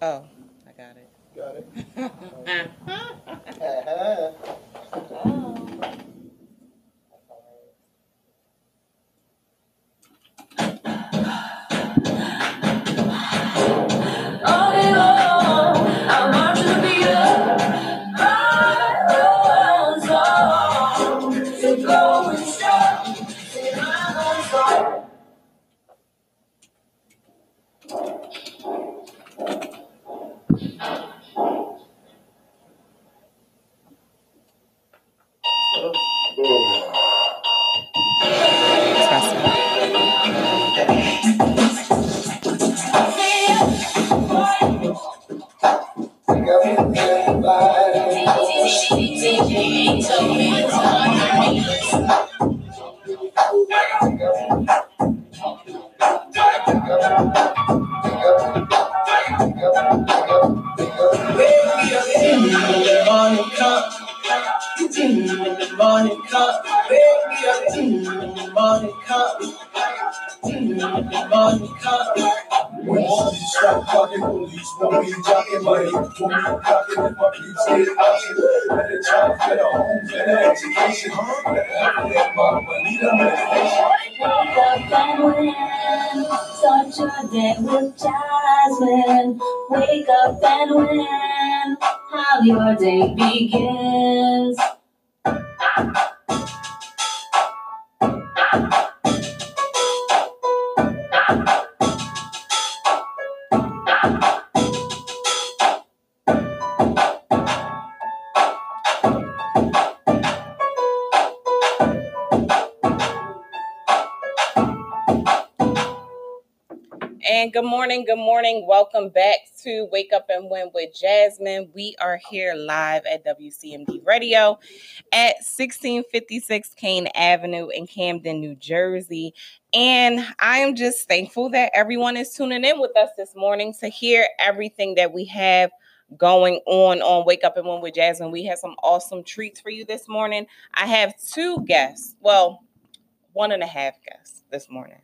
Oh, I got it. Got it. All uh-huh. uh-huh. Welcome back to Wake Up and Win with Jasmine. We are here live at WCMD Radio at 1656 Kane Avenue in Camden, New Jersey. And I am just thankful that everyone is tuning in with us this morning to hear everything that we have going on on Wake Up and Win with Jasmine. We have some awesome treats for you this morning. I have two guests, well, one and a half guests this morning.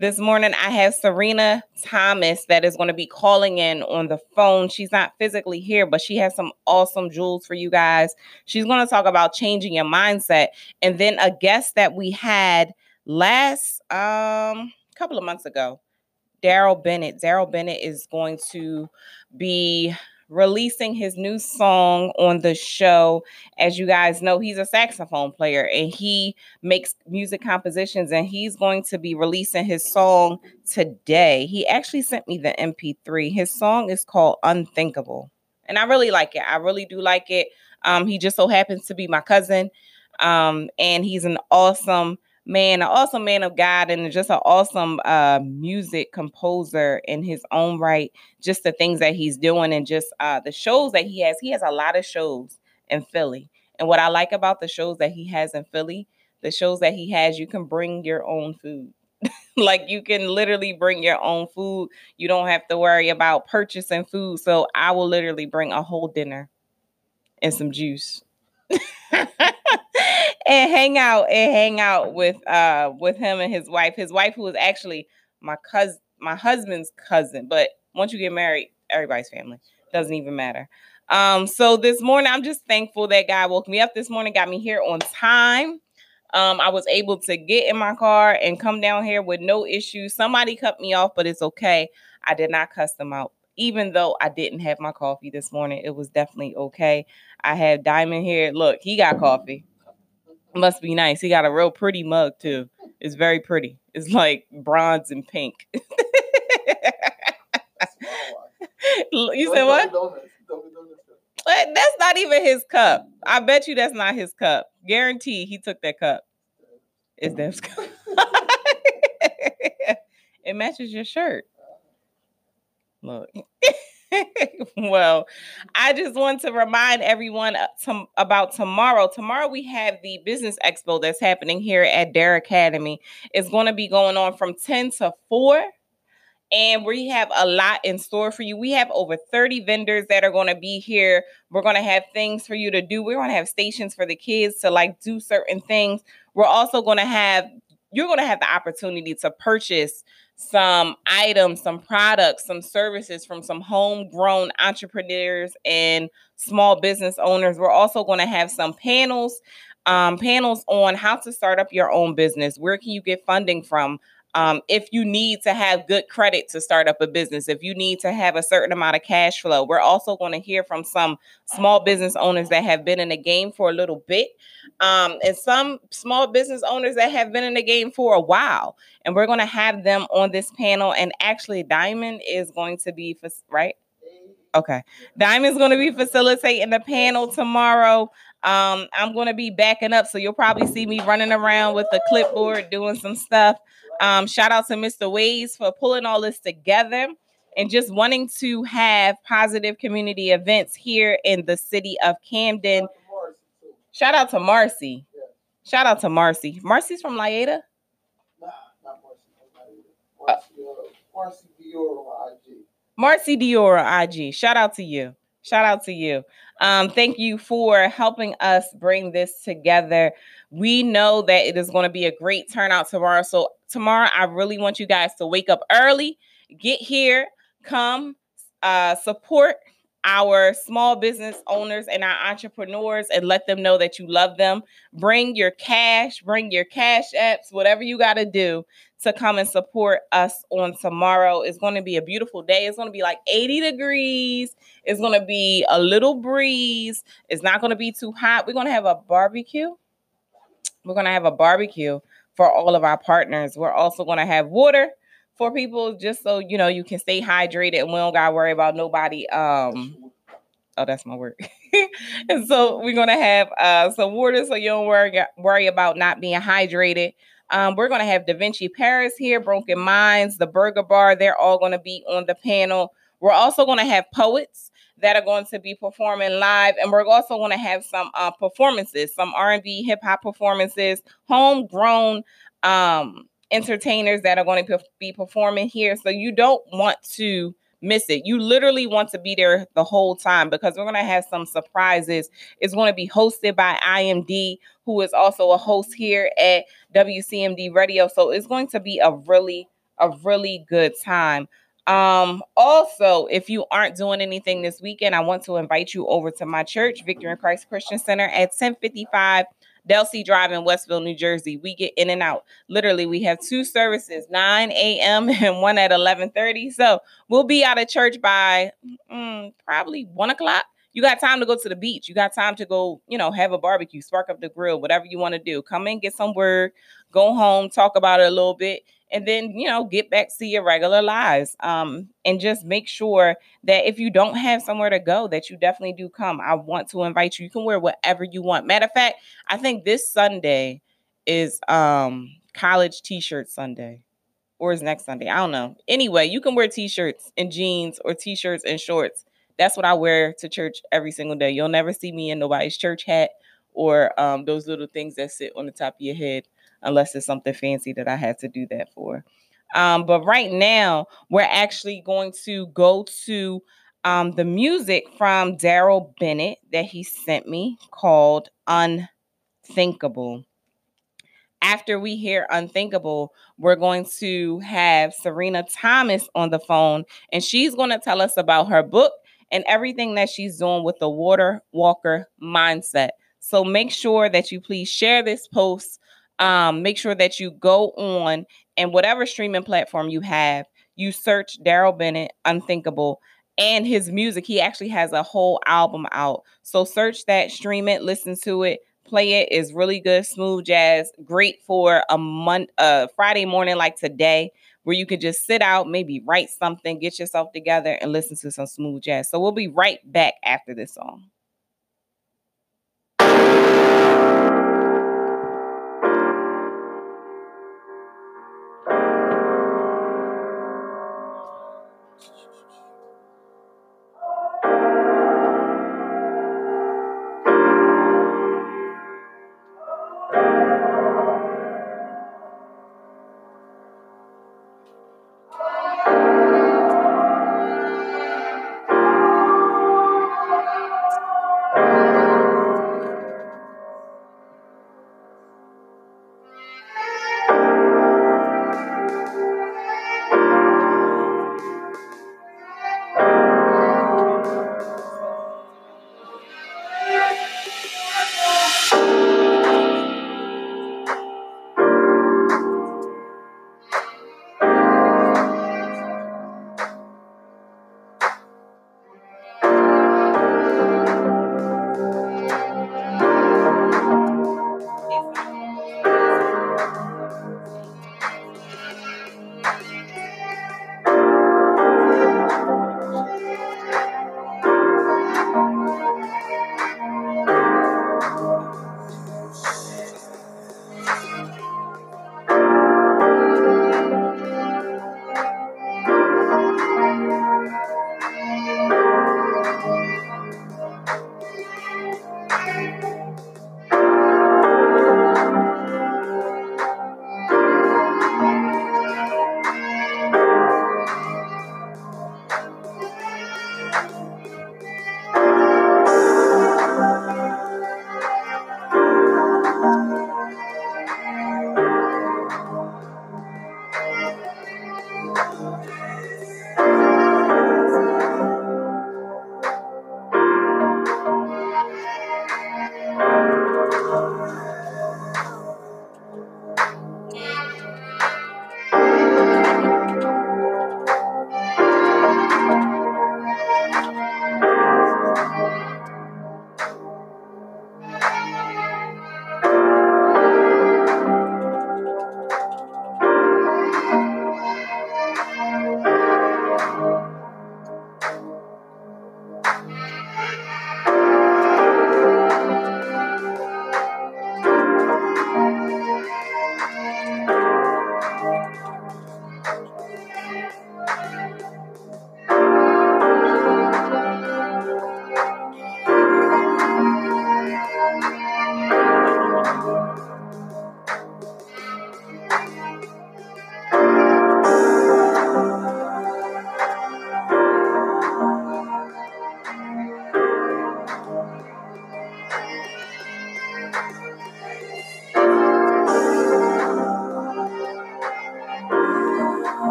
This morning, I have Serena Thomas that is going to be calling in on the phone. She's not physically here, but she has some awesome jewels for you guys. She's going to talk about changing your mindset. And then a guest that we had last um couple of months ago, Daryl Bennett. Daryl Bennett is going to be releasing his new song on the show. As you guys know, he's a saxophone player and he makes music compositions and he's going to be releasing his song today. He actually sent me the MP3. His song is called Unthinkable. And I really like it. I really do like it. Um, he just so happens to be my cousin. Um, and he's an awesome man, an awesome man of God, and just an awesome uh music composer in his own right. Just the things that he's doing and just uh the shows that he has. He has a lot of shows in Philly. And what I like about the shows that he has in Philly, the shows that he has, you can bring your own food. like you can literally bring your own food. You don't have to worry about purchasing food. So I will literally bring a whole dinner and some juice. and hang out and hang out with uh with him and his wife. His wife who is actually my cousin my husband's cousin, but once you get married, everybody's family. Doesn't even matter. Um, so this morning, I'm just thankful that God woke me up this morning, got me here on time. Um, I was able to get in my car and come down here with no issues. Somebody cut me off, but it's okay. I did not cuss them out. Even though I didn't have my coffee this morning, it was definitely okay. I have Diamond here. Look, he got coffee. Must be nice. He got a real pretty mug too. It's very pretty. It's like bronze and pink. you said what? What? That's not even his cup. I bet you that's not his cup. Guarantee he took that cup. It's Dev's cup. it matches your shirt. Look. well, I just want to remind everyone uh, tom- about tomorrow. Tomorrow we have the business expo that's happening here at Dare Academy. It's going to be going on from 10 to 4 and we have a lot in store for you. We have over 30 vendors that are going to be here. We're going to have things for you to do. We're going to have stations for the kids to like do certain things. We're also going to have you're going to have the opportunity to purchase some items, some products, some services from some homegrown entrepreneurs and small business owners. We're also going to have some panels, um, panels on how to start up your own business. Where can you get funding from? Um, if you need to have good credit to start up a business, if you need to have a certain amount of cash flow, we're also going to hear from some small business owners that have been in the game for a little bit, um, and some small business owners that have been in the game for a while. And we're going to have them on this panel. And actually, Diamond is going to be for right. Okay, Diamond's going to be facilitating the panel tomorrow. Um, I'm going to be backing up, so you'll probably see me running around with a clipboard doing some stuff. Um, shout out to Mr. Ways for pulling all this together and just wanting to have positive community events here in the city of Camden. Shout out to Marcy. Shout out to Marcy. Marcy's from Lyada. Nah, not Marcy. Uh, Marcy Dior IG. Marcy Dior on IG. Shout out to you. Shout out to you. Um, thank you for helping us bring this together. We know that it is going to be a great turnout tomorrow. So, tomorrow, I really want you guys to wake up early, get here, come uh, support our small business owners and our entrepreneurs and let them know that you love them. Bring your cash, bring your cash apps, whatever you got to do to come and support us on tomorrow. It's going to be a beautiful day. It's going to be like 80 degrees. It's going to be a little breeze. It's not going to be too hot. We're going to have a barbecue. We're going to have a barbecue for all of our partners. We're also going to have water for people just so you know you can stay hydrated and we don't gotta worry about nobody um oh that's my word and so we're gonna have uh some water so you don't worry worry about not being hydrated um, we're going to have Da Vinci Paris here, Broken Minds, the Burger Bar. They're all going to be on the panel. We're also going to have poets that are going to be performing live, and we're also going to have some uh, performances, some R&B, hip hop performances, homegrown um, entertainers that are going to be performing here. So you don't want to miss it. You literally want to be there the whole time because we're going to have some surprises. It's going to be hosted by IMD, who is also a host here at WCMD Radio. So it's going to be a really, a really good time. Um, also, if you aren't doing anything this weekend, I want to invite you over to my church, Victory in Christ Christian Center at 1055 Delsea Drive in Westville, New Jersey. We get in and out. Literally, we have two services, 9 a.m. and one at 11:30. So we'll be out of church by mm, probably one o'clock. You got time to go to the beach. You got time to go, you know, have a barbecue, spark up the grill, whatever you want to do. Come in, get some word, go home, talk about it a little bit, and then you know get back to your regular lives um and just make sure that if you don't have somewhere to go that you definitely do come. I want to invite you. You can wear whatever you want. Matter of fact i think this sunday is um college t-shirt sunday or is next sunday. I don't know. Anyway you can wear t-shirts and jeans or t-shirts and shorts. That's what i wear to church every single day. You'll never see me in nobody's church hat or um, those little things that sit on the top of your head unless it's something fancy that I had to do that for. Um, but right now, we're actually going to go to um, the music from Daryl Bennett that he sent me called Unthinkable. After we hear Unthinkable, we're going to have Serena Thomas on the phone, and she's going to tell us about her book and everything that she's doing with the Water Walker mindset. So make sure that you please share this post um, make sure that you go on and whatever streaming platform you have, you search Daryl Bennett Unthinkable and his music. He actually has a whole album out. So search that, stream it, listen to it, play it. Is really good, smooth jazz, great for a month, uh, Friday morning like today, where you could just sit out, maybe write something, get yourself together, and listen to some smooth jazz. So we'll be right back after this song.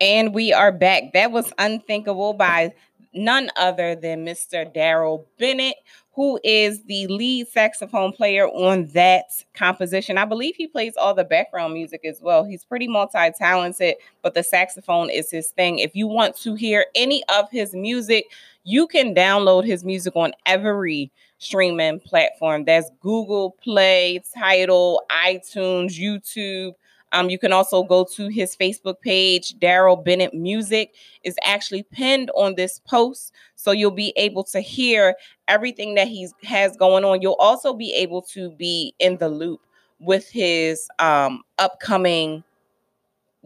And we are back. That was Unthinkable by none other than Mr. Daryl Bennett, who is the lead saxophone player on that composition. I believe he plays all the background music as well. He's pretty multi talented, but the saxophone is his thing. If you want to hear any of his music, you can download his music on every streaming platform. That's Google Play, Tidal, iTunes, YouTube. Um, you can also go to his Facebook page, Daryl Bennett Music is actually pinned on this post. So you'll be able to hear everything that he has going on. You'll also be able to be in the loop with his um, upcoming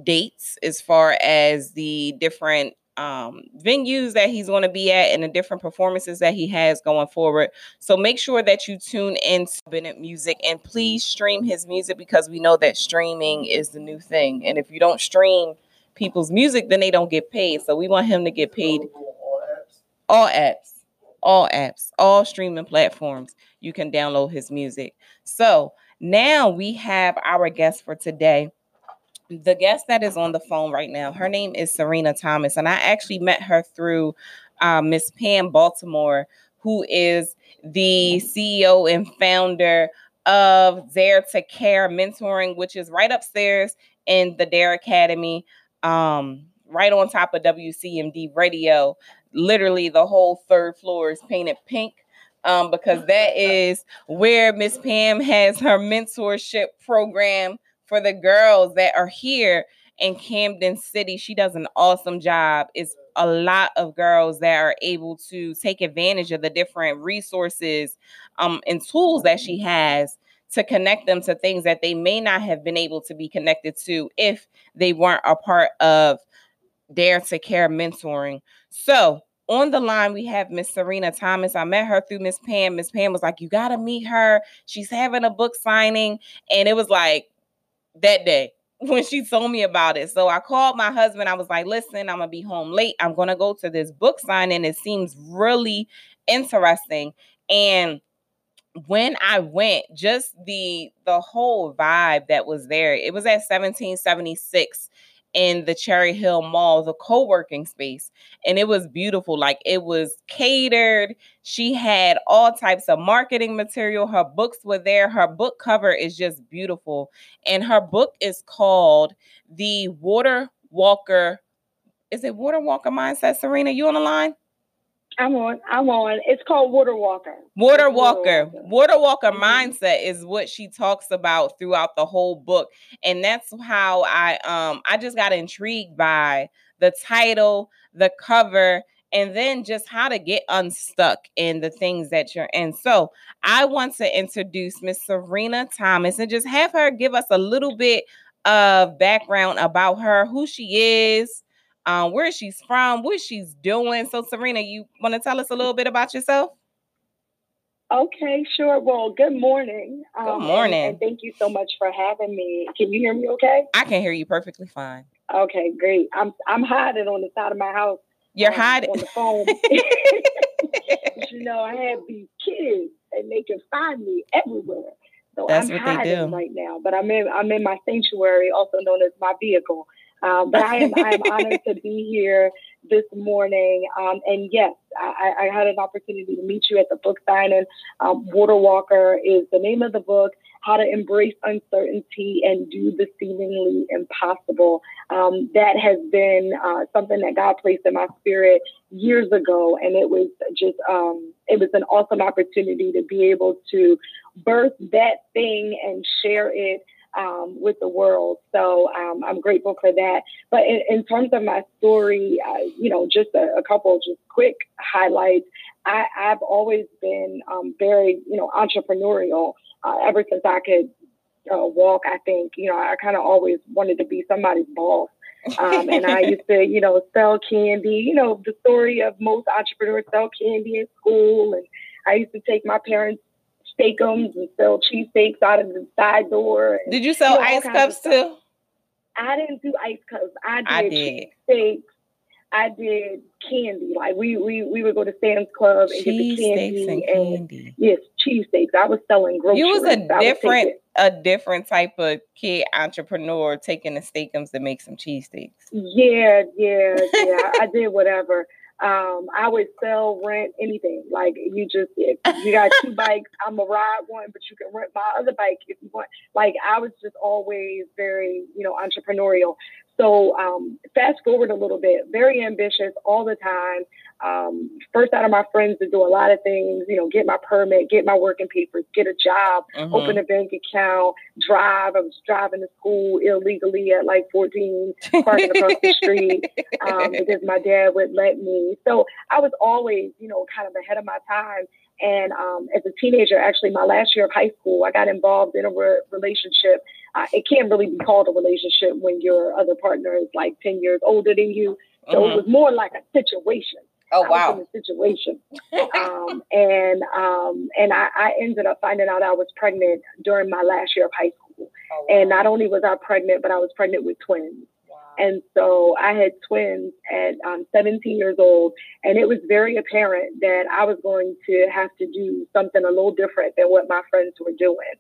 dates as far as the different um, venues that he's going to be at and the different performances that he has going forward. So make sure that you tune in to Bennett Music and please stream his music because we know that streaming is the new thing. And if you don't stream people's music, then they don't get paid. So we want him to get paid. All apps, all apps, all streaming platforms. You can download his music. So now we have our guest for today the guest that is on the phone right now, her name is Serena Thomas, and I actually met her through uh, Miss Pam Baltimore, who is the CEO and founder of Dare to Care Mentoring, which is right upstairs in the Dare Academy, um, right on top of WCMD Radio. Literally, the whole third floor is painted pink. Um, because that is where Miss Pam has her mentorship program for the girls that are here in Camden City. She does an awesome job. It's a lot of girls that are able to take advantage of the different resources um, and tools that she has to connect them to things that they may not have been able to be connected to if they weren't a part of Dare to Care mentoring. So, on the line, we have Miss Serena Thomas. I met her through Miss Pam. Miss Pam was like, You got to meet her. She's having a book signing. And it was like, that day when she told me about it. So I called my husband. I was like, listen, I'm going to be home late. I'm going to go to this book signing. It seems really interesting. And when I went, just the the whole vibe that was there. It was at 1776 in the Cherry Hill Mall, the co-working space, and it was beautiful. Like it was catered. She had all types of marketing material. Her books were there. Her book cover is just beautiful. And her book is called The Water Walker. Is it Water Walker Mindset? Serena, you on the line? I'm on. I'm on. It's called Water Walker. Water Walker. Water Walker mm-hmm. mindset is what she talks about throughout the whole book. And that's how I um I just got intrigued by the title, the cover, and then just how to get unstuck in the things that you're in. So I want to introduce Miss Serena Thomas and just have her give us a little bit of background about her, who she is, um, where she's from, what she's doing. So, Serena, you want to tell us a little bit about yourself? Okay, sure. Well, good morning. Good um, morning. And, thank you so much for having me. Can you hear me okay? I can hear you perfectly fine. Okay, great. I'm I'm hiding on the side of my house. You're um, hiding on the phone. you know, I have these kids and they can find me everywhere. So That's I'm what they do right now. But I'm in I'm in my sanctuary, also known as my vehicle. Um, but I am I am honored to be here this morning. Um, and yes, I, I, had an opportunity to meet you at the book signing. Um, Water Walker is the name of the book. How to embrace uncertainty and do the seemingly impossible. Um, that has been uh, something that God placed in my spirit years ago, and it was just um, it was an awesome opportunity to be able to birth that thing and share it um, with the world. So um, I'm grateful for that. But in, in terms of my story, uh, you know, just a, a, couple just quick highlights. I, have always been um, very, you know, entrepreneurial uh, ever since I could uh, walk. I think, you know, I kind of always wanted to be somebody's boss. um, and I used to, you know, sell candy. You know, the story of most entrepreneurs sell candy in school, and I used to take my parents Steak-umms and sell cheesesteaks out of the side door. Did you sell ice cups too? I didn't do ice cups. I did, I did. cheesesteaks. I did candy. Like we we we would go to Sam's Club and cheese get the candy and, and candy. yes, cheesesteaks. I was selling groceries. You was a different a different type of kid entrepreneur taking the Steak-umms to make some cheesesteaks. Yeah, yeah, yeah. I did whatever. Um, I would sell, rent, anything. Like you just, if you got two bikes, I'm gonna ride one, but you can rent my other bike if you want. Like I was just always very, you know, entrepreneurial. So um, fast forward a little bit, very ambitious all the time. Um, first out of my friends to do a lot of things, you know, get my permit, get my working papers, get a job, Mhm. open a bank account, drive. I was driving to school illegally at like 14, parking across the street um, because my dad would let me. So I was always, you know, kind of ahead of my time. And um, as a teenager, actually, my last year of high school, I got involved in a re- relationship. Uh, it can't really be called a relationship when your other partner is like 10 years older than you. So Mhm. it was more like a situation. Oh I was wow. in a situation. um, and um, and I, I ended up finding out I was pregnant during my last year of high school. Oh, And not only was I pregnant, but I was pregnant with twins. wow. And so I had twins at um, 17 years old, and it was very apparent that I was going to have to do something a little different than what my friends were doing.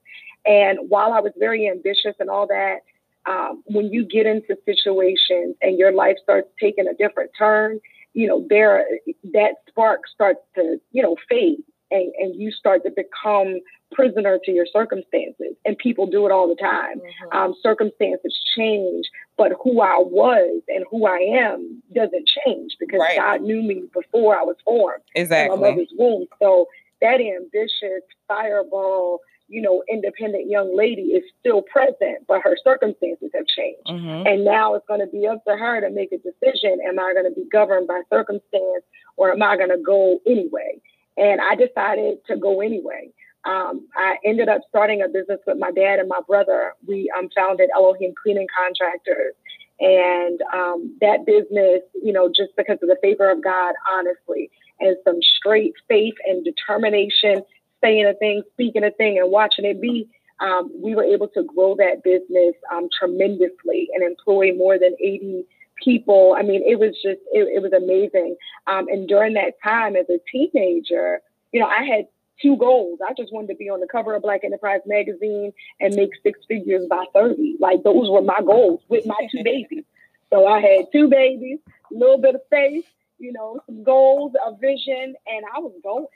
And while I was very ambitious and all that, um, when you get into situations and your life starts taking a different turn, you know, there that spark starts to, you know, fade, and, and you start to become prisoner to your circumstances. And people do it all the time Mhm. um, circumstances change, but who I was and who I am doesn't change because Right. God knew me before I was formed in my mother's womb. So that ambitious fireball, you know, independent young lady is still present, but her circumstances have changed. Mhm. And now it's going to be up to her to make a decision. Am I going to be governed by circumstance or am I going to go anyway? And I decided to go anyway. Um, I ended up starting a business with my dad and my brother. We um, founded Elohim Cleaning Contractors. And um, that business, you know, just because of the favor of God, honestly, and some straight faith and determination, saying a thing, speaking a thing, and watching it be, um, we were able to grow that business um, tremendously and employ more than 80 people. I mean, it was just, it, it was amazing. Um, and during that time as a teenager, you know, I had two goals. I just wanted to be on the cover of Black Enterprise magazine and make six figures by 30. Like those were my goals with my two babies. So I had two babies, a little bit of faith, you know, some goals, a vision, and I was going.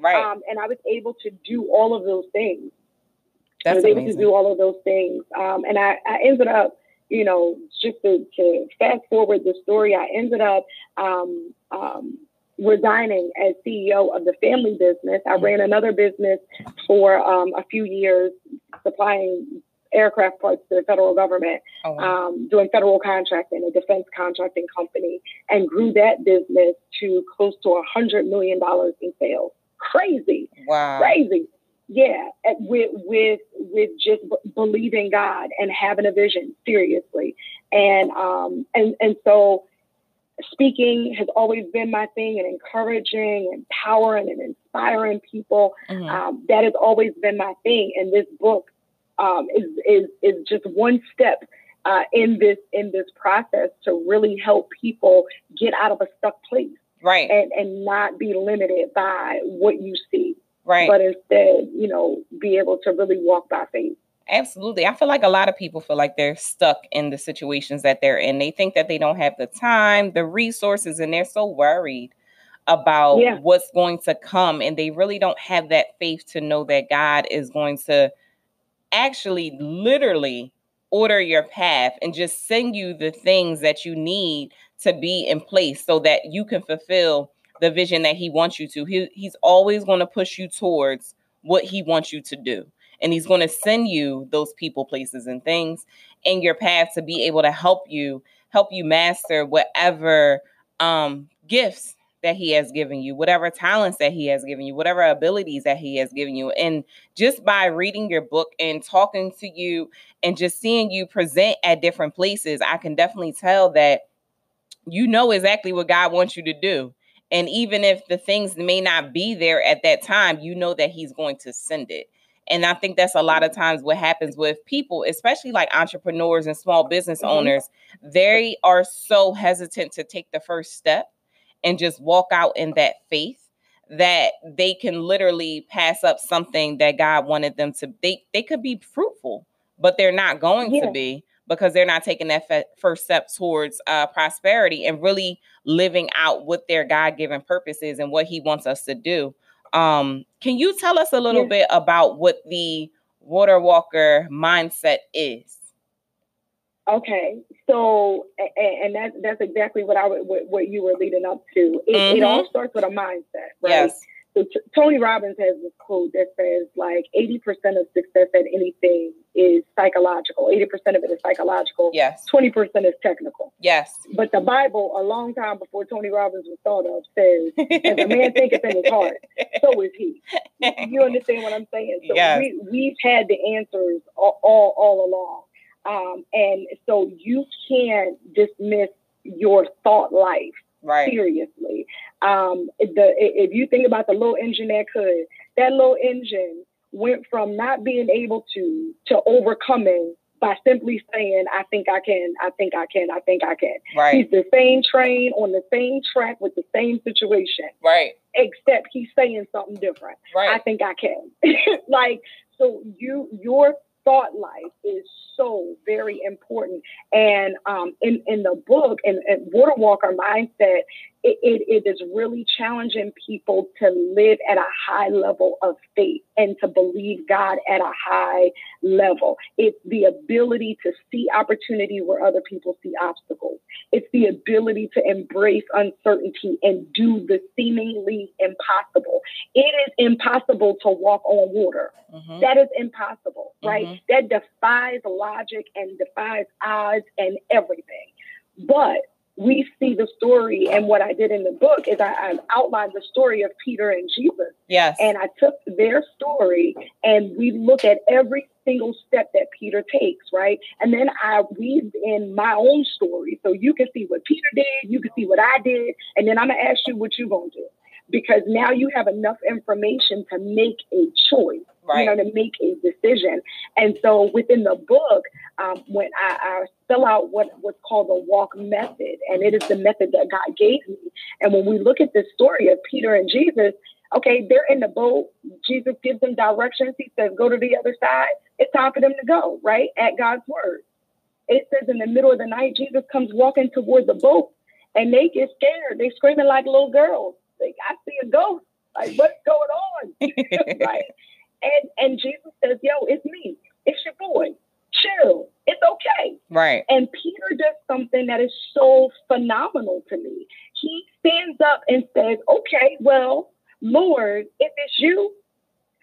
Right. Um, and I was able to do all of those things. I That's was able to do all of those things. Um, and I, I ended up, you know, just to, to fast forward the story, I ended up um, um, resigning as CEO of the family business. I ran another business for um, a few years, supplying aircraft parts to the federal government, Oh, wow. um, doing federal contracting, a defense contracting company, and grew that business to close to a hundred million dollars in sales. Crazy wow. crazy. Yeah, with with with just b- believing God and having a vision seriously, and um and and so speaking has always been my thing, and encouraging, empowering, and inspiring people. Mhm. Um, that has always been my thing, and this book um, is is is just one step. Uh, in this in this process to really help people get out of a stuck place Right. and, and not be limited by what you see Right. but instead, you know, be able to really walk by faith. Absolutely. I feel like a lot of people feel like they're stuck in the situations that they're in. They think that they don't have the time, the resources, and they're so worried about Yeah. what's going to come. And they really don't have that faith to know that God is going to actually, literally order your path and just send you the things that you need to be in place so that you can fulfill the vision that He wants you to. He, he's always going to push you towards what He wants you to do and he's going to send you those people places and things in your path to be able to help you help you master whatever um gifts that he has given you whatever talents that he has given you whatever abilities that he has given you and just by reading your book and talking to you and just seeing you present at different places i can definitely tell that you know exactly what god wants you to do and even if the things may not be there at that time you know that he's going to send it and I think that's a lot of times what happens with people, especially like entrepreneurs and small business Mhm. owners. They are so hesitant to take the first step and just walk out in that faith that they can literally pass up something that God wanted them to they they could be fruitful, but they're not going Yeah. to be because they're not taking that fe- first step towards uh, prosperity and really living out what their God-given purpose is and what he wants us to do. Um, can you tell us a little Yeah. bit about what the water walker mindset is? Okay, so a- a- and that's that's exactly what I would- what, what you were leading up to. It, it all starts with a mindset, right? Yes. So t- Tony Robbins has this quote that says like 80% of success at anything is psychological. 80% of it is psychological. Yes. 20% is technical. Yes. But the Bible, a long time before Tony Robbins was thought of, says, "As a man thinketh in his heart, so is he." You understand what I'm saying? So Yes. we we've had the answers all all, all along, um, and so you can't dismiss your thought life right. seriously. Um, the if you think about the little engine that could, that little engine went from not being able to to overcoming by simply saying, "I think I can, I think I can, I think I can." Right. He's the same train on the same track with the same situation, Right. except he's saying something different. Right. I think I can. like so, you your thought life is so very important. And um, in in the book, and Water Walker mindset, it, it, it is really challenging people to live at a high level of faith and to believe God at a high level. It's the ability to see opportunity where other people see obstacles. It's the ability to embrace uncertainty and do the seemingly impossible. It is impossible to walk on water. Mhm. That is impossible, right? Mhm. That defies logic and defies odds and everything. But we see the story, and what I did in the book is I, I outlined the story of Peter and Jesus. Yes. And I took their story and we look at every single step that Peter takes, right? And then I weaved in my own story so you can see what Peter did, you can see what I did, and then I'm gonna ask you what you're gonna do. Because now you have enough information to make a choice, right. you know, to make a decision. And so within the book, um, when I, I spell out what what's called the walk method, and it is the method that God gave me. And when we look at the story of Peter and Jesus, okay, they're in the boat. Jesus gives them directions. He says, go to the other side. It's time for them to go, right? At God's word. It says in the middle of the night, Jesus comes walking toward the boat and they get scared. They're screaming like little girls. I see a ghost. Like, what's going on? right? And and Jesus says, Yo, it's me. It's your boy. Chill. It's okay. right. And Peter does something that is so phenomenal to me. He stands up and says, Okay, well, Lord, if it's you,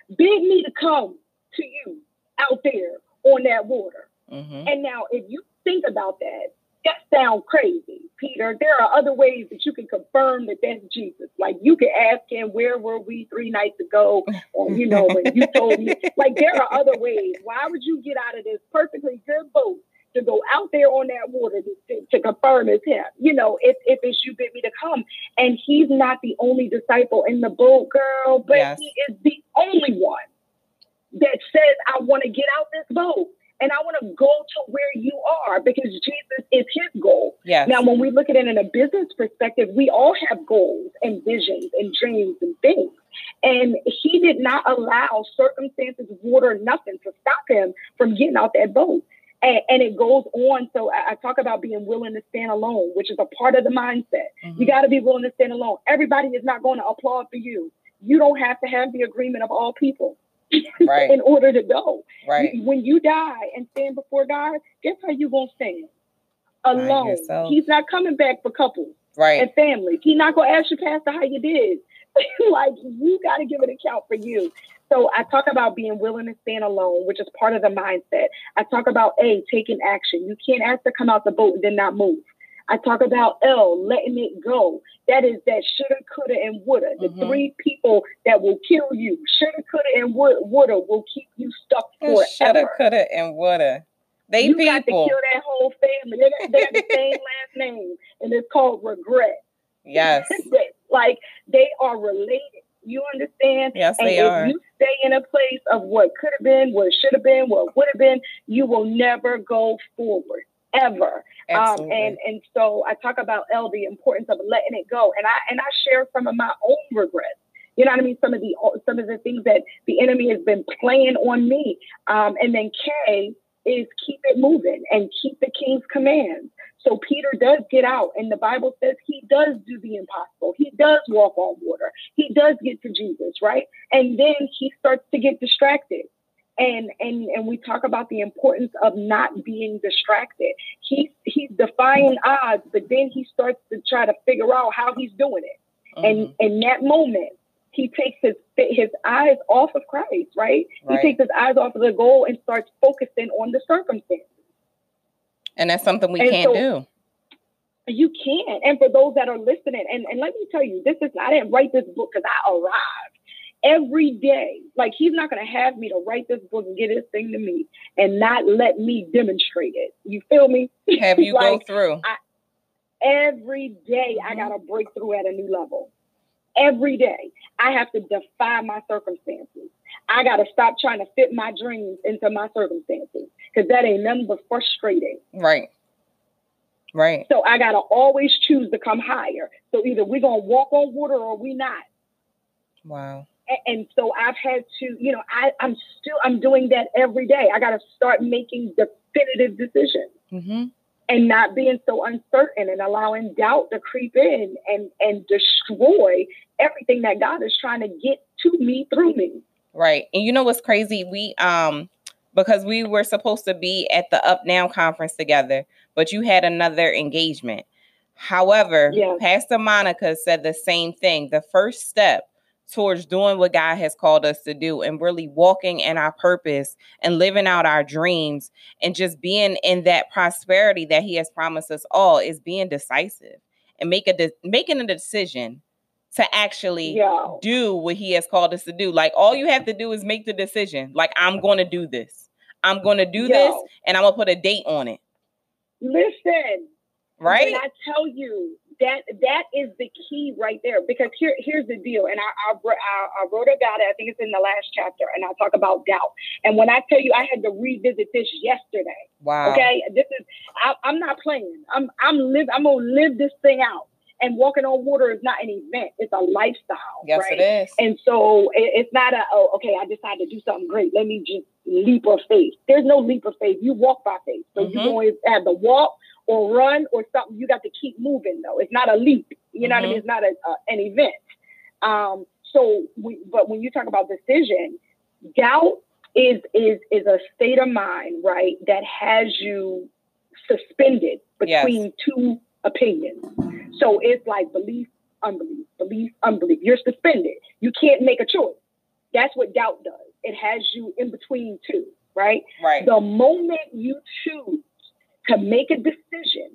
bid me to come to you out there on that water. hmm And now, if you think about that, that sounds crazy, Peter. There are other ways that you can confirm that that's Jesus. Like you can ask him, "Where were we three nights ago?" Or you know, when you told me. Like there are other ways. Why would you get out of this perfectly good boat to go out there on that water to, to, to confirm it's him? You know, if if it's you bid me to come, and he's not the only disciple in the boat, girl, but Yes. he is the only one that says, "I want to get out this boat." And I want to go to where you are because Jesus is his goal. Yes. Now, when we look at it in a business perspective, we all have goals and visions and dreams and things. And he did not allow circumstances, water, nothing to stop him from getting out that boat. And, and it goes on. So I, I talk about being willing to stand alone, which is a part of the mindset. Mhm. You got to be willing to stand alone. Everybody is not going to applaud for you. You don't have to have the agreement of all people Right. in order to go. right. When you die and stand before God, guess how you gonna stand? Alone. He's not coming back for couples Right. and families. He's not gonna ask you, Pastor, how you did. like you got to give an account for you. So I talk about being willing to stand alone, which is part of the mindset. I talk about A, taking action. You can't ask to come out the boat and then not move. I talk about L, letting it go. That is that shoulda, coulda, and woulda. The Mhm. three people that will kill you. Shoulda, coulda, and would- woulda will keep you stuck forever. Shoulda, coulda, and woulda. They you got to kill that whole family. They they got the same last name, and it's called regret. Yes. Like they are related. You understand? Yes, and they if are. you stay in a place of what could have been, what should have been, what would have been, you will never go forward ever. Um, and and so I talk about L the importance of letting it go, and I and I share some of my own regrets. You know what I mean? Some of the some of the things that the enemy has been playing on me. Um, and then K is keep it moving and keep the king's commands. So Peter does get out, and the Bible says he does do the impossible. He does walk on water. He does get to Jesus, right? And then he starts to get distracted. And and and we talk about the importance of not being distracted. He he's defying odds, but then he starts to try to figure out how he's doing it. Mhm. And in that moment, he takes his his eyes off of Christ, right? Right. He takes his eyes off of the goal and starts focusing on the circumstance. and that's something we And can't so- do. You can't. And for those that are listening, and, and let me tell you, this is I didn't write this book because I arrived. Every day, like he's not gonna have me to write this book and get this thing to me and not let me demonstrate it. You feel me? Have you go Like, through? Every day I Mhm. gotta break through at a new level. Every day I have to defy my circumstances. I gotta stop trying to fit my dreams into my circumstances because that ain't nothing but frustrating. Right. Right. So I gotta always choose to come higher. So either we're gonna walk on water or we not. Wow. And so I've had to, you know, I, I'm still I'm doing that every day. I gotta start making definitive decisions Mm-hmm. and not being so uncertain and allowing doubt to creep in and and destroy everything that God is trying to get to me through me. Right. And you know what's crazy? We um because we were supposed to be at the Up Now conference together, but you had another engagement. However. Pastor Monica said the same thing. The first step towards doing what God has called us to do and really walking in our purpose and living out our dreams and just being in that prosperity that he has promised us all is being decisive and make a de- making a decision to actually Yeah. do what he has called us to do. Like all you have to do is make the decision. Like I'm going to do this. I'm going to do this and I'm going to put a date on it. listen. Right? I tell you that that is the key right there because here here's the deal. And I I, I, wrote about it. I think it's in the last chapter, and I talk about doubt. And when I tell you, I had to revisit this yesterday. Wow. Okay, this is I, I'm not playing. I'm I'm live. I'm gonna live this thing out. And walking on water is not an event; it's a lifestyle. Yes, right? it is. And so it, it's not a oh okay I decided to do something great. Let me just leap of faith. There's no leap of faith. You walk by faith. So you Mhm. always have to walk or run or something. You got to keep moving though. It's not a leap. You know what I mean? It's not a, a an event. Um. So we, but when you talk about decision, doubt is is is a state of mind right that has you suspended Yes. between two opinions. So it's like belief, unbelief, belief, unbelief. You're suspended. You can't make a choice. That's what doubt does. It has you in between two, right? Right. The moment you choose to make a decision,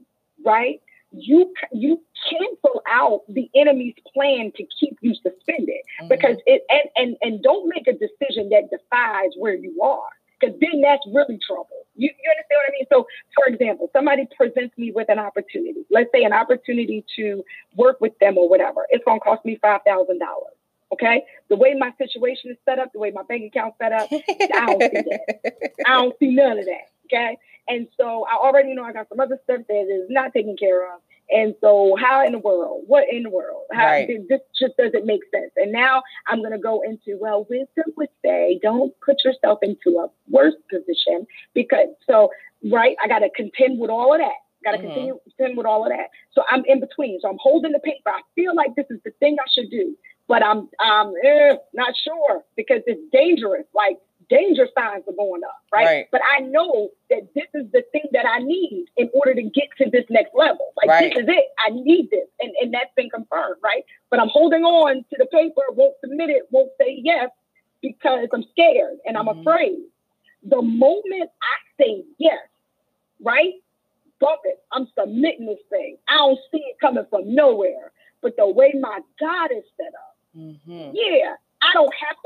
right? You you cancel out the enemy's plan to keep you suspended Mhm. because it and and and don't make a decision that defies where you are because then that's really trouble. You, you understand what I mean? So, for example, somebody presents me with an opportunity. Let's say an opportunity to work with them or whatever. It's going to cost me five thousand dollars. Okay, the way my situation is set up, the way my bank account set up, I don't see that. I don't see none of that. Okay. And so I already know I got some other stuff that is not taken care of. And so how in the world? What in the world? How Right. this just doesn't make sense. And now I'm gonna go into, well, wisdom would say don't put yourself into a worse position because so right, I gotta contend with all of that. Gotta Mhm. continue contend with all of that. So I'm in between. So I'm holding the paper. I feel like this is the thing I should do, but I'm I'm eh, not sure because it's dangerous. Like danger signs are going up, right? Right. But I know that this is the thing that I need in order to get to this next level. Like Right. this is it. I need this, and and that's been confirmed, right? But I'm holding on to the paper. Won't submit it. Won't say yes because I'm scared and I'm Mhm. afraid. The moment I say yes, right? Bump it. I'm submitting this thing. I don't see it coming from nowhere. But the way my God is set up. Mhm. Yeah, I don't have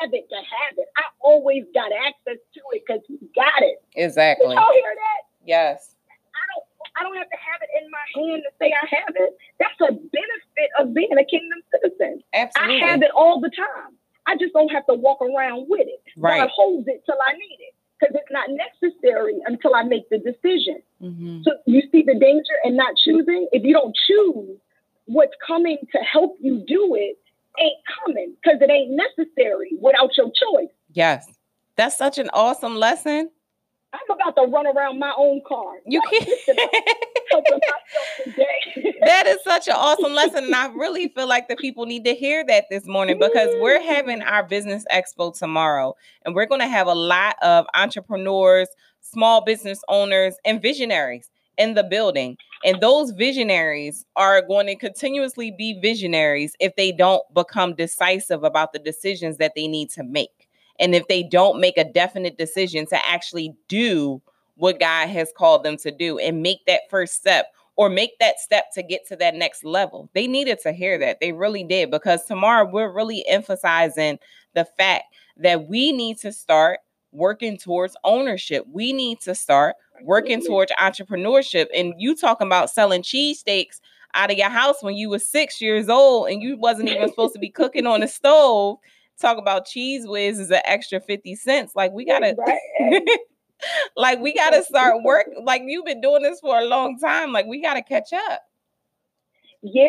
have it to have it. I always got access to it because he got it. Did Exactly. y'all hear that? Yes. I don't I don't have to have it in my hand to say I have it. That's a benefit of being a kingdom citizen. Absolutely. I have it all the time. I just don't have to walk around with it. Right. God holds it till I need it. Because it's not necessary until I make the decision. Mhm. So you see the danger in not choosing? If you don't choose what's coming to help you do it, ain't coming because it ain't necessary without your choice. Yes. That's such an awesome lesson. I'm about to run around my own car. You Y'all listen, I'm can't. helping myself today. that is such an awesome lesson. And I really feel like the people need to hear that this morning because we're having mm-hmm. our business expo tomorrow. And we're going to have a lot of entrepreneurs, small business owners, and visionaries in the building. And those visionaries are going to continuously be visionaries if they don't become decisive about the decisions that they need to make. And if they don't make a definite decision to actually do what God has called them to do and make that first step or make that step to get to that next level. They needed to hear that. They really did because tomorrow we're really emphasizing the fact that we need to start working towards ownership. We need to start working towards entrepreneurship. And you talking about selling cheesesteaks out of your house when you were six years old and you wasn't even supposed to be cooking on the stove. Talk about Cheez Whiz is an extra 50 cents. Like we gotta like we gotta start work like you've been doing this for a long time. Like we gotta catch up. Yeah,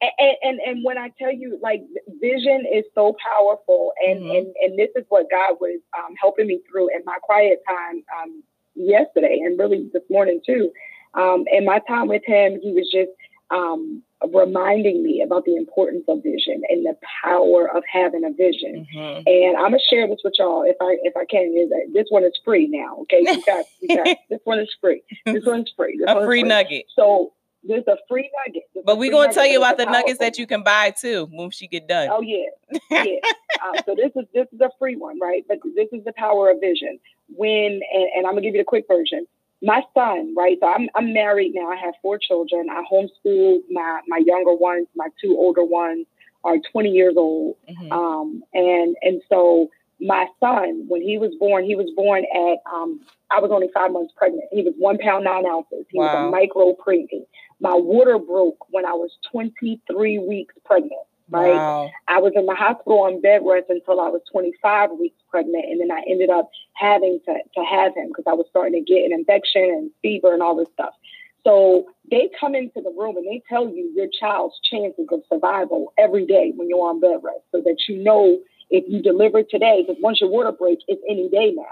and, and and when I tell you, like vision is so powerful, and Mhm. and and this is what God was um, helping me through in my quiet time um, yesterday, and really this morning too. Um, in my time with Him, He was just um, reminding me about the importance of vision and the power of having a vision. Mhm. And I'm gonna share this with y'all if I if I can. Is that this one is free now? Okay, you got, you got this one is free. This one's free. This A one's free nugget. So there's a free nugget. There's But we're gonna tell you about the nuggets that you can buy too when she get done. Oh yeah, yeah. um, so this is this is a free one, right? But this is the power of vision. When and, and I'm gonna give you the quick version. My son, right? So I'm I'm married now. I have four children. I homeschool my my younger ones. My two older ones are 20 years old. Mhm. Um, and and so my son, when he was born, he was born at um, I was only five months pregnant. He was one pound nine ounces. He was a micro preemie. My water broke when I was 23 weeks pregnant. Right. Wow. I was in the hospital on bed rest until I was 25 weeks pregnant, and then I ended up having to, to have him because I was starting to get an infection and fever and all this stuff. So they come into the room and they tell you your child's chances of survival every day when you're on bed rest, so that you know if you deliver today, because once your water break, it's any day now.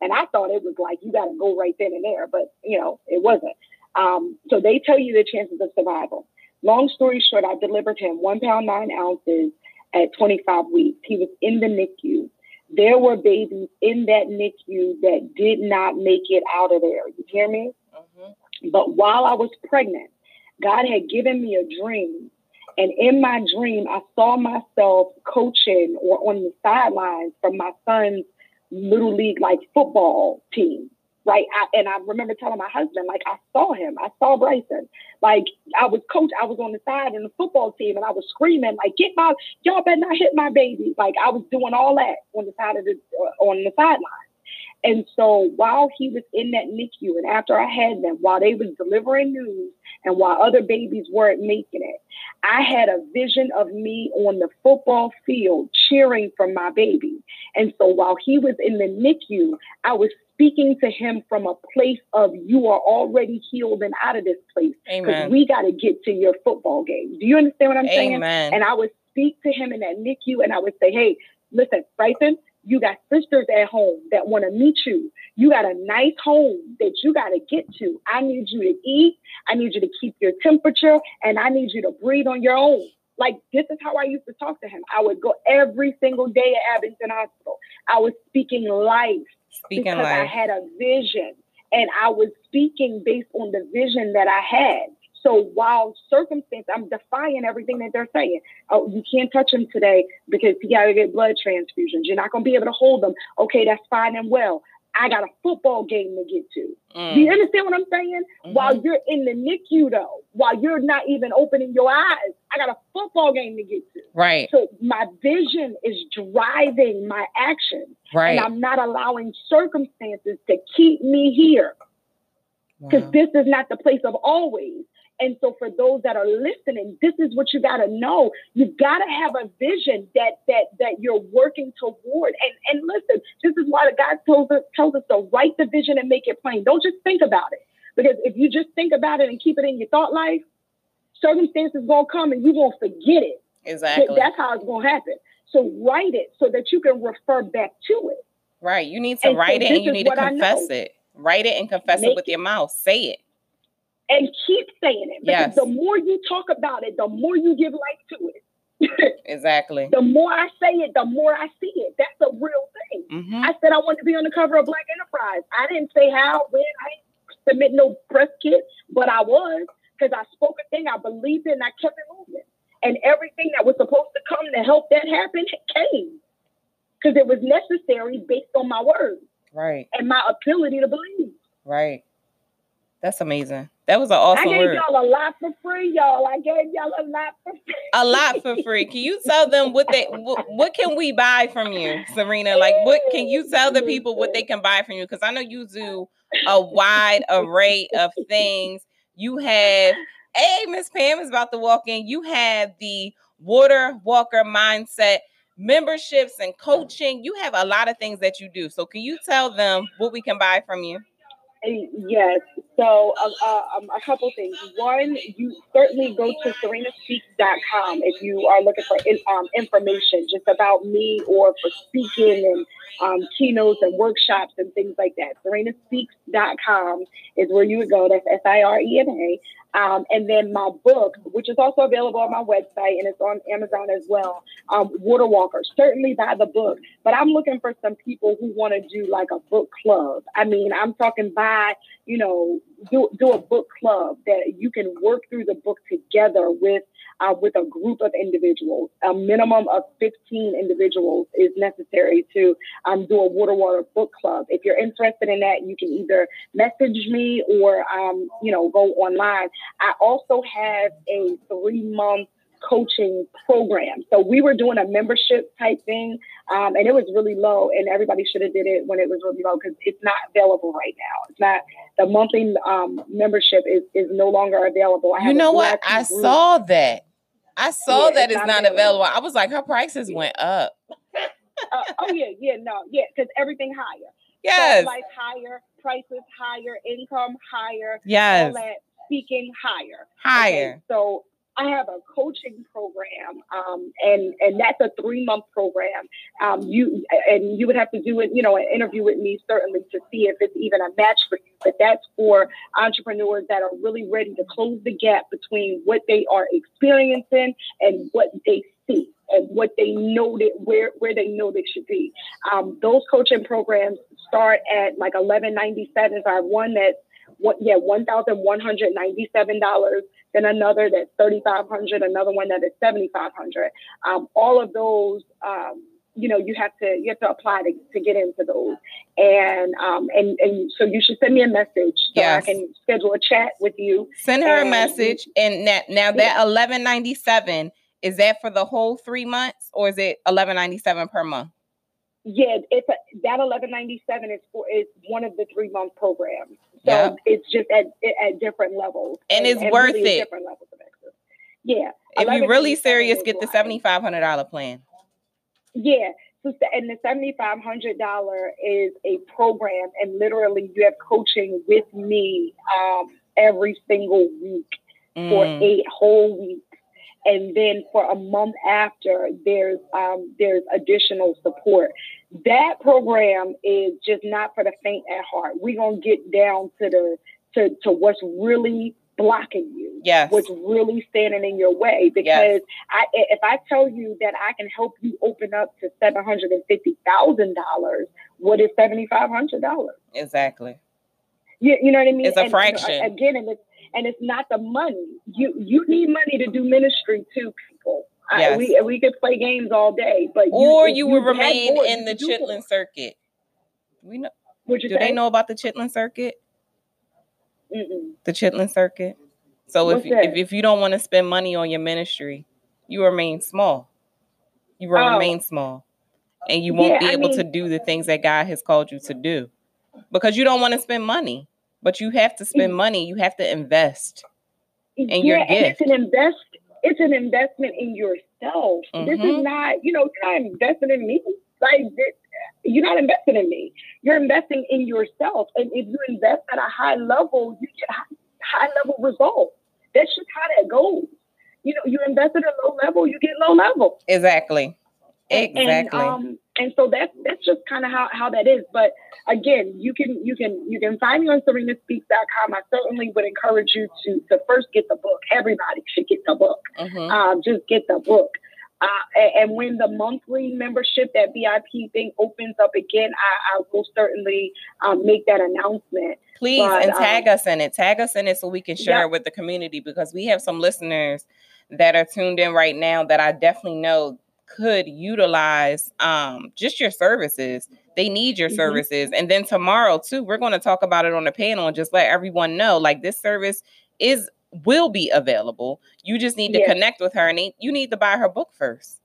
And I thought it was like you got to go right then and there, but you know it wasn't. Um, so they tell you the chances of survival. Long story short, I delivered him one pound nine ounces at 25 weeks. He was in the NICU. There were babies in that NICU that did not make it out of there. You hear me? Mhm. But while I was pregnant, God had given me a dream. And in my dream, I saw myself coaching or on the sidelines from my son's little league like football team. Right. I, and I remember telling my husband, like, I saw him. I saw Bryson. Like, I was coach. I was on the side in the football team and I was screaming, like, get my, y'all better not hit my baby. Like, I was doing all that on the side of the, uh, on the sideline. And so while he was in that NICU and after I had them, while they was delivering news and while other babies weren't making it, I had a vision of me on the football field cheering for my baby. And so while he was in the NICU, I was speaking to him from a place of you are already healed and out of this place because we got to get to your football game. Do you understand what I'm saying? Amen. And I would speak to him in that NICU and I would say, hey, listen, Bryson, you got sisters at home that want to meet you. You got a nice home that you got to get to. I need you to eat. I need you to keep your temperature and I need you to breathe on your own. Like, this is how I used to talk to him. I would go every single day at Abington Hospital. I was speaking life Speaking because I had a vision and I was speaking based on the vision that I had. So while circumstance, I'm defying everything that they're saying. Oh, you can't touch him today because he got to get blood transfusions. You're not going to be able to hold him. Okay, that's fine and well. I got a football game to get to. Do you mm, understand what I'm saying? mhm. While you're in the NICU, though, while you're not even opening your eyes, I got a football game to get to. right, So my vision is driving my actions right. and I'm not allowing circumstances to keep me here because Wow. this is not the place of always. And so for those that are listening, this is what you got to know. You've got to have a vision that that that you're working toward. And and listen, this is why the God tells us tells us to write the vision and make it plain. Don't just think about it. Because if you just think about it and keep it in your thought life, circumstances gonna come and you won't forget it. Exactly. That's how it's going to happen. So write it so that you can refer back to it. Right. You need to And so write it and you need to confess it. Write it and confess it Make with your mouth. Say it. And keep saying it. Because Yes. the more you talk about it, the more you give life to it. Exactly. the more I say it, the more I see it. That's a real thing. hmm I said I wanted to be on the cover of Black Enterprise. I didn't say how, when, I didn't submit no press kit, but I was because I spoke a thing, I believed it, and I kept it moving. And everything that was supposed to come to help that happen came because it was necessary based on my words Right. and my ability to believe. Right. That's amazing. That was an awesome I gave word. y'all a lot for free, y'all. I gave y'all a lot for free. A lot for free. Can you tell them what they what, what can we buy from you, Sirena? Like what can you tell the people what they can buy from you? Because I know you do a wide array of things. You have hey, Miss Pam is about to walk in. You have the water walker mindset memberships and coaching. You have a lot of things that you do. So can you tell them what we can buy from you? Yes. So uh, uh, um, a couple things. One, you certainly go to sirenaspeaks.com if you are looking for in, um, information just about me or for speaking and um, keynotes and workshops and things like that. Sirenaspeaks.com is where you would go. That's S I R E N A. Um, and then my book, which is also available on my website and it's on Amazon as well, um, Water Walker. Certainly buy the book, but I'm looking for some people who want to do like a book club. I mean, I'm talking buy, you know, do, do a book club that you can work through the book together with uh, with a group of individuals. A minimum of 15 individuals is necessary to um, do a Water Walker book club. If you're interested in that, you can either message me or, um, you know, go online. I also have a three month coaching program. So we were doing a membership type thing, um, and it was really low. And everybody should have did it when it was really low because it's not available right now. It's not the monthly um, membership is is no longer available. I You know what? I group. saw that. I saw Yeah, that it's it's not not available. available. I was like, her prices went up. Uh, oh yeah, yeah, no, yeah, because everything higher. Yes. Life higher, prices higher, income higher, all Yes. that speaking higher. Higher. Okay, so I have a coaching program, um, and and that's a three month program. Um, you and you would have to do it, you know, an interview with me certainly to see if it's even a match for you. But that's for entrepreneurs that are really ready to close the gap between what they are experiencing and what they see and what they know that where where they know they should be. Um, those coaching programs start at like eleven ninety seven. So I have one that's what yeah one thousand one hundred ninety seven dollars. Then another that's thirty five hundred. Another one that is seventy five hundred. Um, all of those. Um, you know, you have to you have to apply to, to get into those, and um and and so you should send me a message so Yes. I can schedule a chat with you. Send her a message. And now, now that eleven ninety seven is that for the whole three months or is it eleven ninety seven per month? Yeah, it's a, that eleven ninety seven is for is one of the three month programs. So Yeah. it's just at at different levels, And it's worth really it. Different levels of access. Yeah, If you're really serious, get the seventy five hundred dollar plan. Yeah. So, and the seventy five hundred dollar is a program, and literally you have coaching with me um, every single week for Mm. eight whole weeks. And then for a month after, there's um, there's additional support. That program is just not for the faint at heart. We're gonna get down to the to, to what's really blocking you, Yes. what's really standing in your way. Because I, if I tell you that I can help you open up to seven hundred and fifty thousand dollars, what is seventy five hundred dollars? Exactly. You, you know what I mean? It's a And, you know, fraction. again, and it's and it's not the money. You you need money to do ministry to people. I, Yes. we we could play games all day, but Or if you will had remain more, in the could do more. Chitlin circuit. We know you do they know about the Chitlin circuit? Mm-mm. The Chitlin circuit. So if that? if if you don't want to spend money on your ministry, you remain small. You will Oh. remain small. And you won't Yeah, be I able to do the things that God has called you to do. Because you don't want to spend money. But you have to spend mm. money. You have to invest. And your yeah, and it's an invest. It's an investment in yourself. This is Mhm. not, you know, you're not investing in me. Like you're not investing in me. You're investing in yourself. And if you invest at a high level, you get high, high level results. That's just how that goes. you know, you invest at a low level, you get low level. Exactly. Exactly. And, um, and so that's that's just kind of how, how that is. But again, you can you can you can find me on sirenaspeaks.com. I certainly would encourage you to to first get the book. Everybody should get the book. Mhm. Um, just get the book. Uh, and, when the monthly membership, that VIP thing opens up again, I, I will certainly um, make that announcement. Please but, and tag um, us in it. Tag us in it so we can share Yeah. it with the community because we have some listeners that are tuned in right now that I definitely know could utilize um just your services. They need your Mhm. services. And then tomorrow too, we're going to talk about it on the panel and just let everyone know like this service is will be available. You just need to connect with her and you need to buy her book first.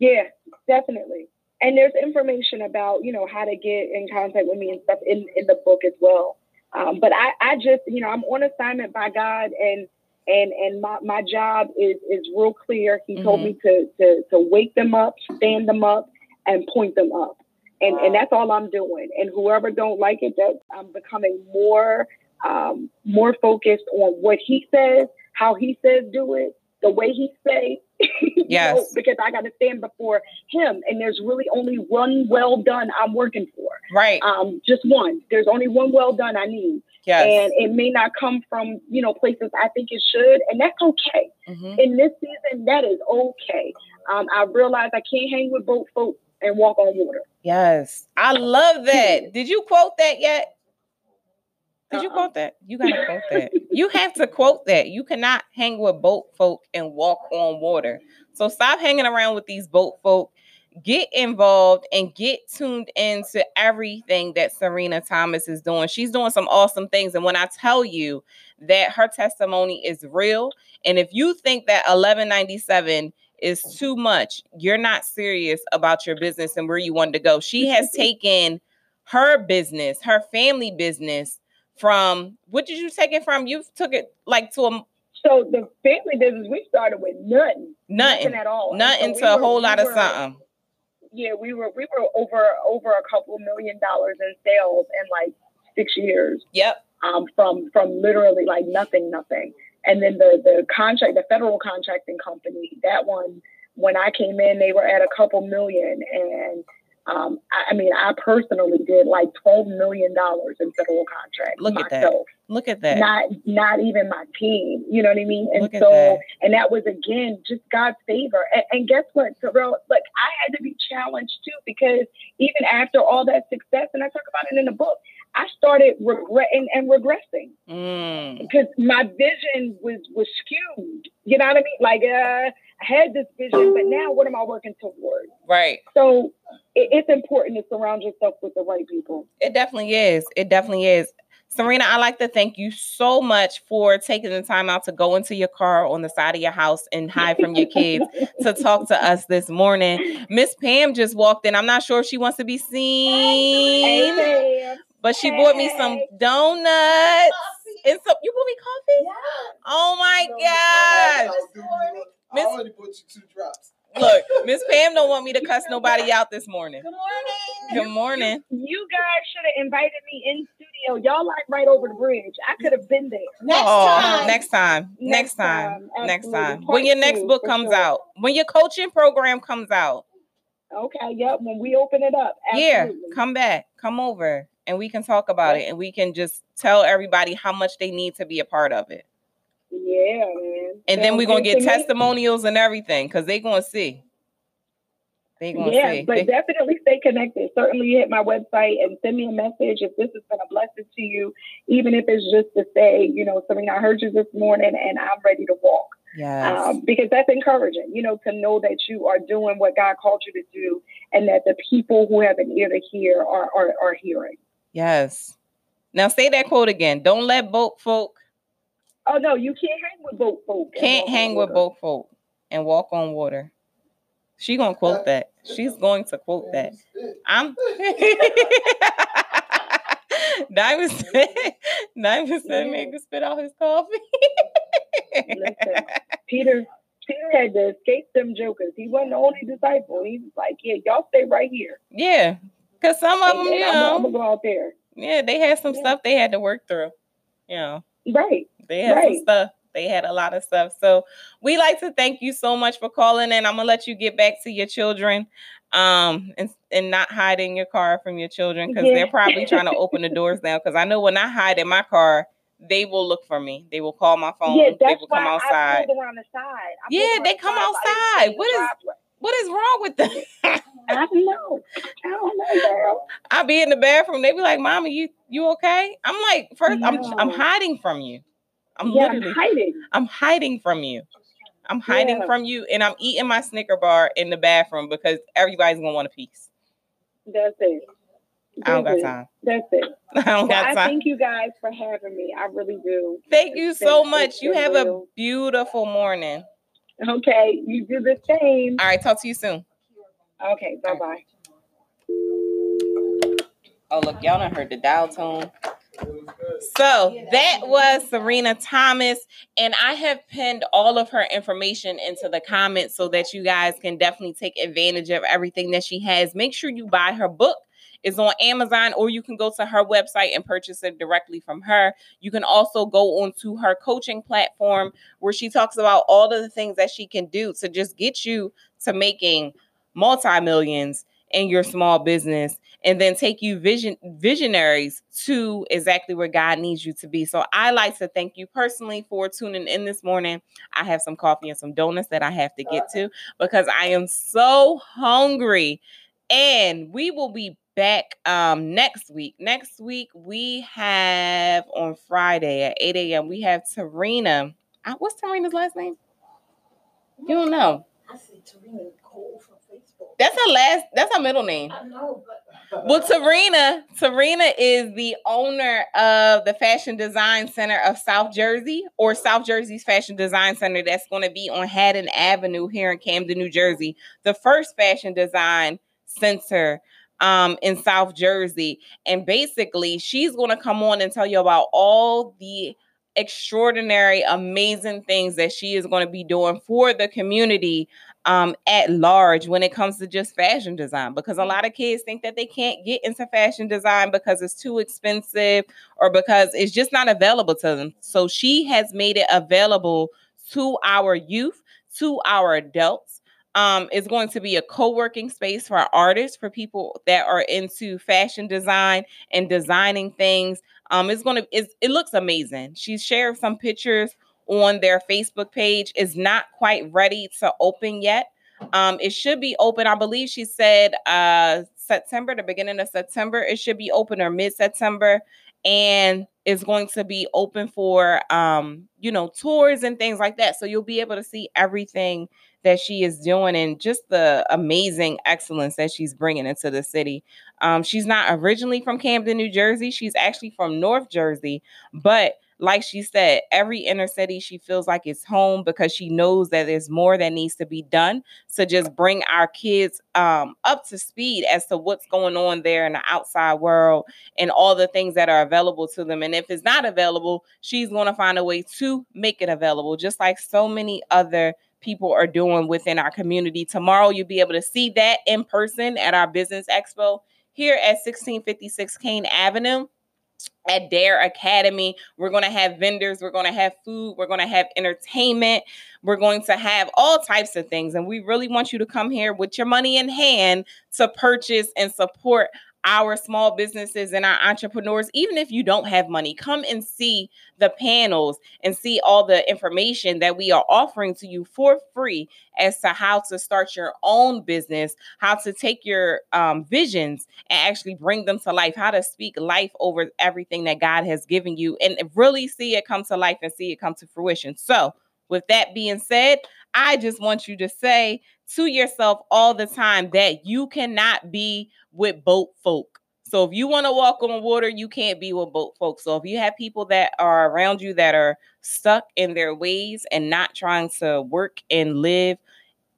Yeah, definitely. And there's information about, you know, how to get in contact with me and stuff in, in the book as well. Um, but I, I just, you know, I'm on assignment by God and and and my, my job is is real clear. He told me to, to to wake them up, stand them up, and point them up. And and that's all I'm doing. And whoever don't like it, that I'm becoming more um, more focused on what he says, how he says do it, the way he say. you know, Yes. because I got to stand before him, and there's really only one well done I'm working for. Right. Um, just one. There's only one well done I need, yes. and it may not come from you know places I think it should, and that's okay. Mhm. In this season, that is okay. Um, I realize I can't hang with both folks and walk on water. Yes. I love that. Did you quote that yet? Did you quote that? You gotta quote that. You have to quote that. You cannot hang with boat folk and walk on water. So stop hanging around with these boat folk. Get involved and get tuned into everything that Sirena Thomas is doing. She's doing some awesome things. And when I tell you that her testimony is real, and if you think that 1197 is too much, you're not serious about your business and where you want to go. She has taken her business, her family business from what did you take it from? You took it like to a So the family business we started with nothing, nothing, at all, nothing so to we a were- whole we lot of something. Yeah, we were we were over over a couple million dollars in sales in like six years. Yep. um, from from literally like nothing, nothing. And then the the contract, the federal contracting company, that one, when I came in, they were at a couple million, and um, I, I mean, I personally did like twelve million dollars in federal contracts Look at that. Look at that. Not not even my team. You know what I mean? And so, that. and that was again just God's favor. And, and guess what, Terrell? Like I had to be challenged too because even after all that success, and I talk about it in the book, I started regretting and regressing Mm, because my vision was was skewed. You know what I mean? Like uh, had this vision, but now what am I working toward? right. So it, it's important to surround yourself with the right people. It definitely is. It definitely is. Sirena, I like to thank you so much for taking the time out to go into your car on the side of your house and hide from your kids to talk to us this morning. Miss Pam just walked in. I'm not sure if she wants to be seen, Hey, but she bought me some Hey. donuts and some. You bought me coffee? Yeah. Oh my God. I already put you two drops. Look, Miss Pam don't want me to cuss nobody out this morning. Good morning. Good morning. you guys should have invited me in studio. Y'all like right over the bridge. I could have been there. Next oh, time. next time. Next Next time. time. Next time. Part When your next two, book comes sure. out. When your coaching program comes out. Okay, yep. When we open it up, Yeah. Come back. Come over and we can talk about it and we can just tell everybody how much they need to be a part of it. Yeah, man. And then we're gonna get to me. testimonials and everything because they gonna see. They gonna Yeah, see. but They- definitely stay connected. Certainly hit my website and send me a message if this has been a blessing to you, even if it's just to say, you know, Sirena, I heard you this morning and I'm ready to walk. yes. Um, because that's encouraging, you know, to know that you are doing what God called you to do and that the people who have an ear to hear are, are, are hearing. yes. Now say that quote again. Don't let boat folk Oh, no, you can't hang with boat folk. can't hang with boat folk and walk on water. She gonna quote that. She's going to quote that. I'm Diamond said Diamond said make him spit out his coffee. Listen, Peter, Peter had to escape them jokers. He wasn't the only disciple. He was like, yeah, y'all stay right here. yeah. Cause some of them, And- you and I'm, I'm gonna go out there. yeah, they had some Yeah. stuff they had to work through. You know, Right. They had some stuff. They had a lot of stuff. So we like to thank you so much for calling in. I'm gonna let you get back to your children um and, and not hide in your car from your children because Yeah. they're probably trying to open the doors now. Because I know when I hide in my car, they will look for me. They will call my phone. yeah, they will come outside. the Yeah, they come side, so I didn't outside. What is-. What is wrong with them? I don't know. I don't know, girl. I be in the bathroom. They be like, "Mama, you you okay?" I'm like, first, I'm I'm hiding from you. I'm yeah, literally I'm hiding. I'm hiding from you. I'm hiding Yeah. from you, and I'm eating my Snicker bar in the bathroom because everybody's gonna want a piece. That's it. I don't got That's it. time. That's it. I don't Well, got I time. thank you guys for having me. I really do. Thank you It's so been- much. You have a beautiful morning. Okay, you do the same. All right, talk to you soon. Okay, bye bye. Oh, look, y'all done heard the dial tone. So that was Sirena Thomas, and I have pinned all of her information into the comments so that you guys can definitely take advantage of everything that she has. Make sure you buy her book. It's on Amazon, or you can go to her website and purchase it directly from her. You can also go onto her coaching platform where she talks about all of the things that she can do to just get you to making multi-millions in your small business and then take you vision visionaries to exactly where God needs you to be. So I like to thank you personally for tuning in this morning. I have some coffee and some donuts that I have to get to because I am so hungry. And we will be back um next week. Next week we have on Friday at 8 a.m. We have Tarina. Uh, What's Tarina's last name? You don't know. I see Tarina Cole. That's her last. That's her middle name. I know, but Well, Tarina, Tarina is the owner of the Fashion Design Center of South Jersey, or South Jersey's Fashion Design Center that's going to be on Haddon Avenue here in Camden, New Jersey. The first fashion design center um, in South Jersey. And basically, she's going to come on and tell you about all the extraordinary, amazing things that she is going to be doing for the community um, at large when it comes to just fashion design because a lot of kids think that they can't get into fashion design because it's too expensive or because it's just not available to them. So she has made it available to our youth, to our adults. Um, it's going to be a co-working space for artists, for people that are into fashion design and designing things. Um, it's going to it's, it looks amazing. She shared some pictures on their Facebook page is not quite ready to open yet. Um, it should be open. I believe she said uh September, the beginning of September. It should be open or mid-September. And it's going to be open for um, you know, tours and things like that. So you'll be able to see everything that she is doing and just the amazing excellence that she's bringing into the city. Um, she's not originally from Camden, New Jersey. She's actually from North Jersey, but like she said, every inner city she feels like it's home because she knows that there's more that needs to be done to just bring our kids um, up to speed as to what's going on there in the outside world and all the things that are available to them. And if it's not available, she's going to find a way to make it available, just like so many other people are doing within our community. Tomorrow, you'll be able to see that in person at our business expo here at 1656 Kaighn Avenue at Dare Academy. We're going to have vendors, we're going to have food, we're going to have entertainment, we're going to have all types of things. And we really want you to come here with your money in hand to purchase and support our small businesses and our entrepreneurs. Even if you don't have money, come and see the panels and see all the information that we are offering to you for free as to how to start your own business, how to take your um, visions and actually bring them to life, how to speak life over everything that God has given you and really see it come to life and see it come to fruition. So, with that being said, I just want you to say to yourself all the time that you cannot be with boat folk. So if you want to walk on water, you can't be with boat folk. So if you have people that are around you that are stuck in their ways and not trying to work and live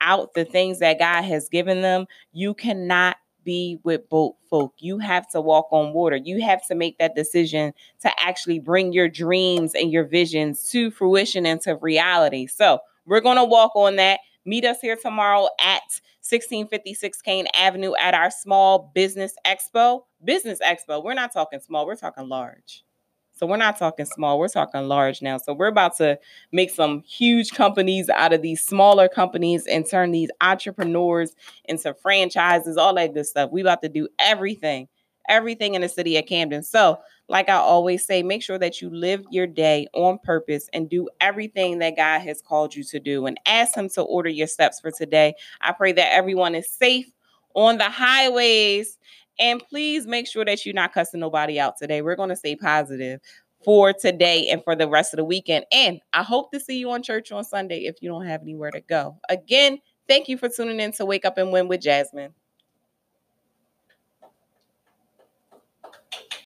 out the things that God has given them, you cannot be with boat folk. You have to walk on water. You have to make that decision to actually bring your dreams and your visions to fruition and to reality. So we're going to walk on that. Meet us here tomorrow at 1656 Kaighn Avenue at our small business expo. Business expo. We're not talking small, we're talking large. So we're not talking small, we're talking large now. So we're about to make some huge companies out of these smaller companies and turn these entrepreneurs into franchises, all that good stuff. We about to do everything, everything in the city of Camden. So, like I always say, make sure that you live your day on purpose and do everything that God has called you to do and ask him to order your steps for today. I pray that everyone is safe on the highways and please make sure that you're not cussing nobody out today. We're going to stay positive for today and for the rest of the weekend. And I hope to see you on church on Sunday if you don't have anywhere to go. Again, thank you for tuning in to Wake Up and Win with Jasmine.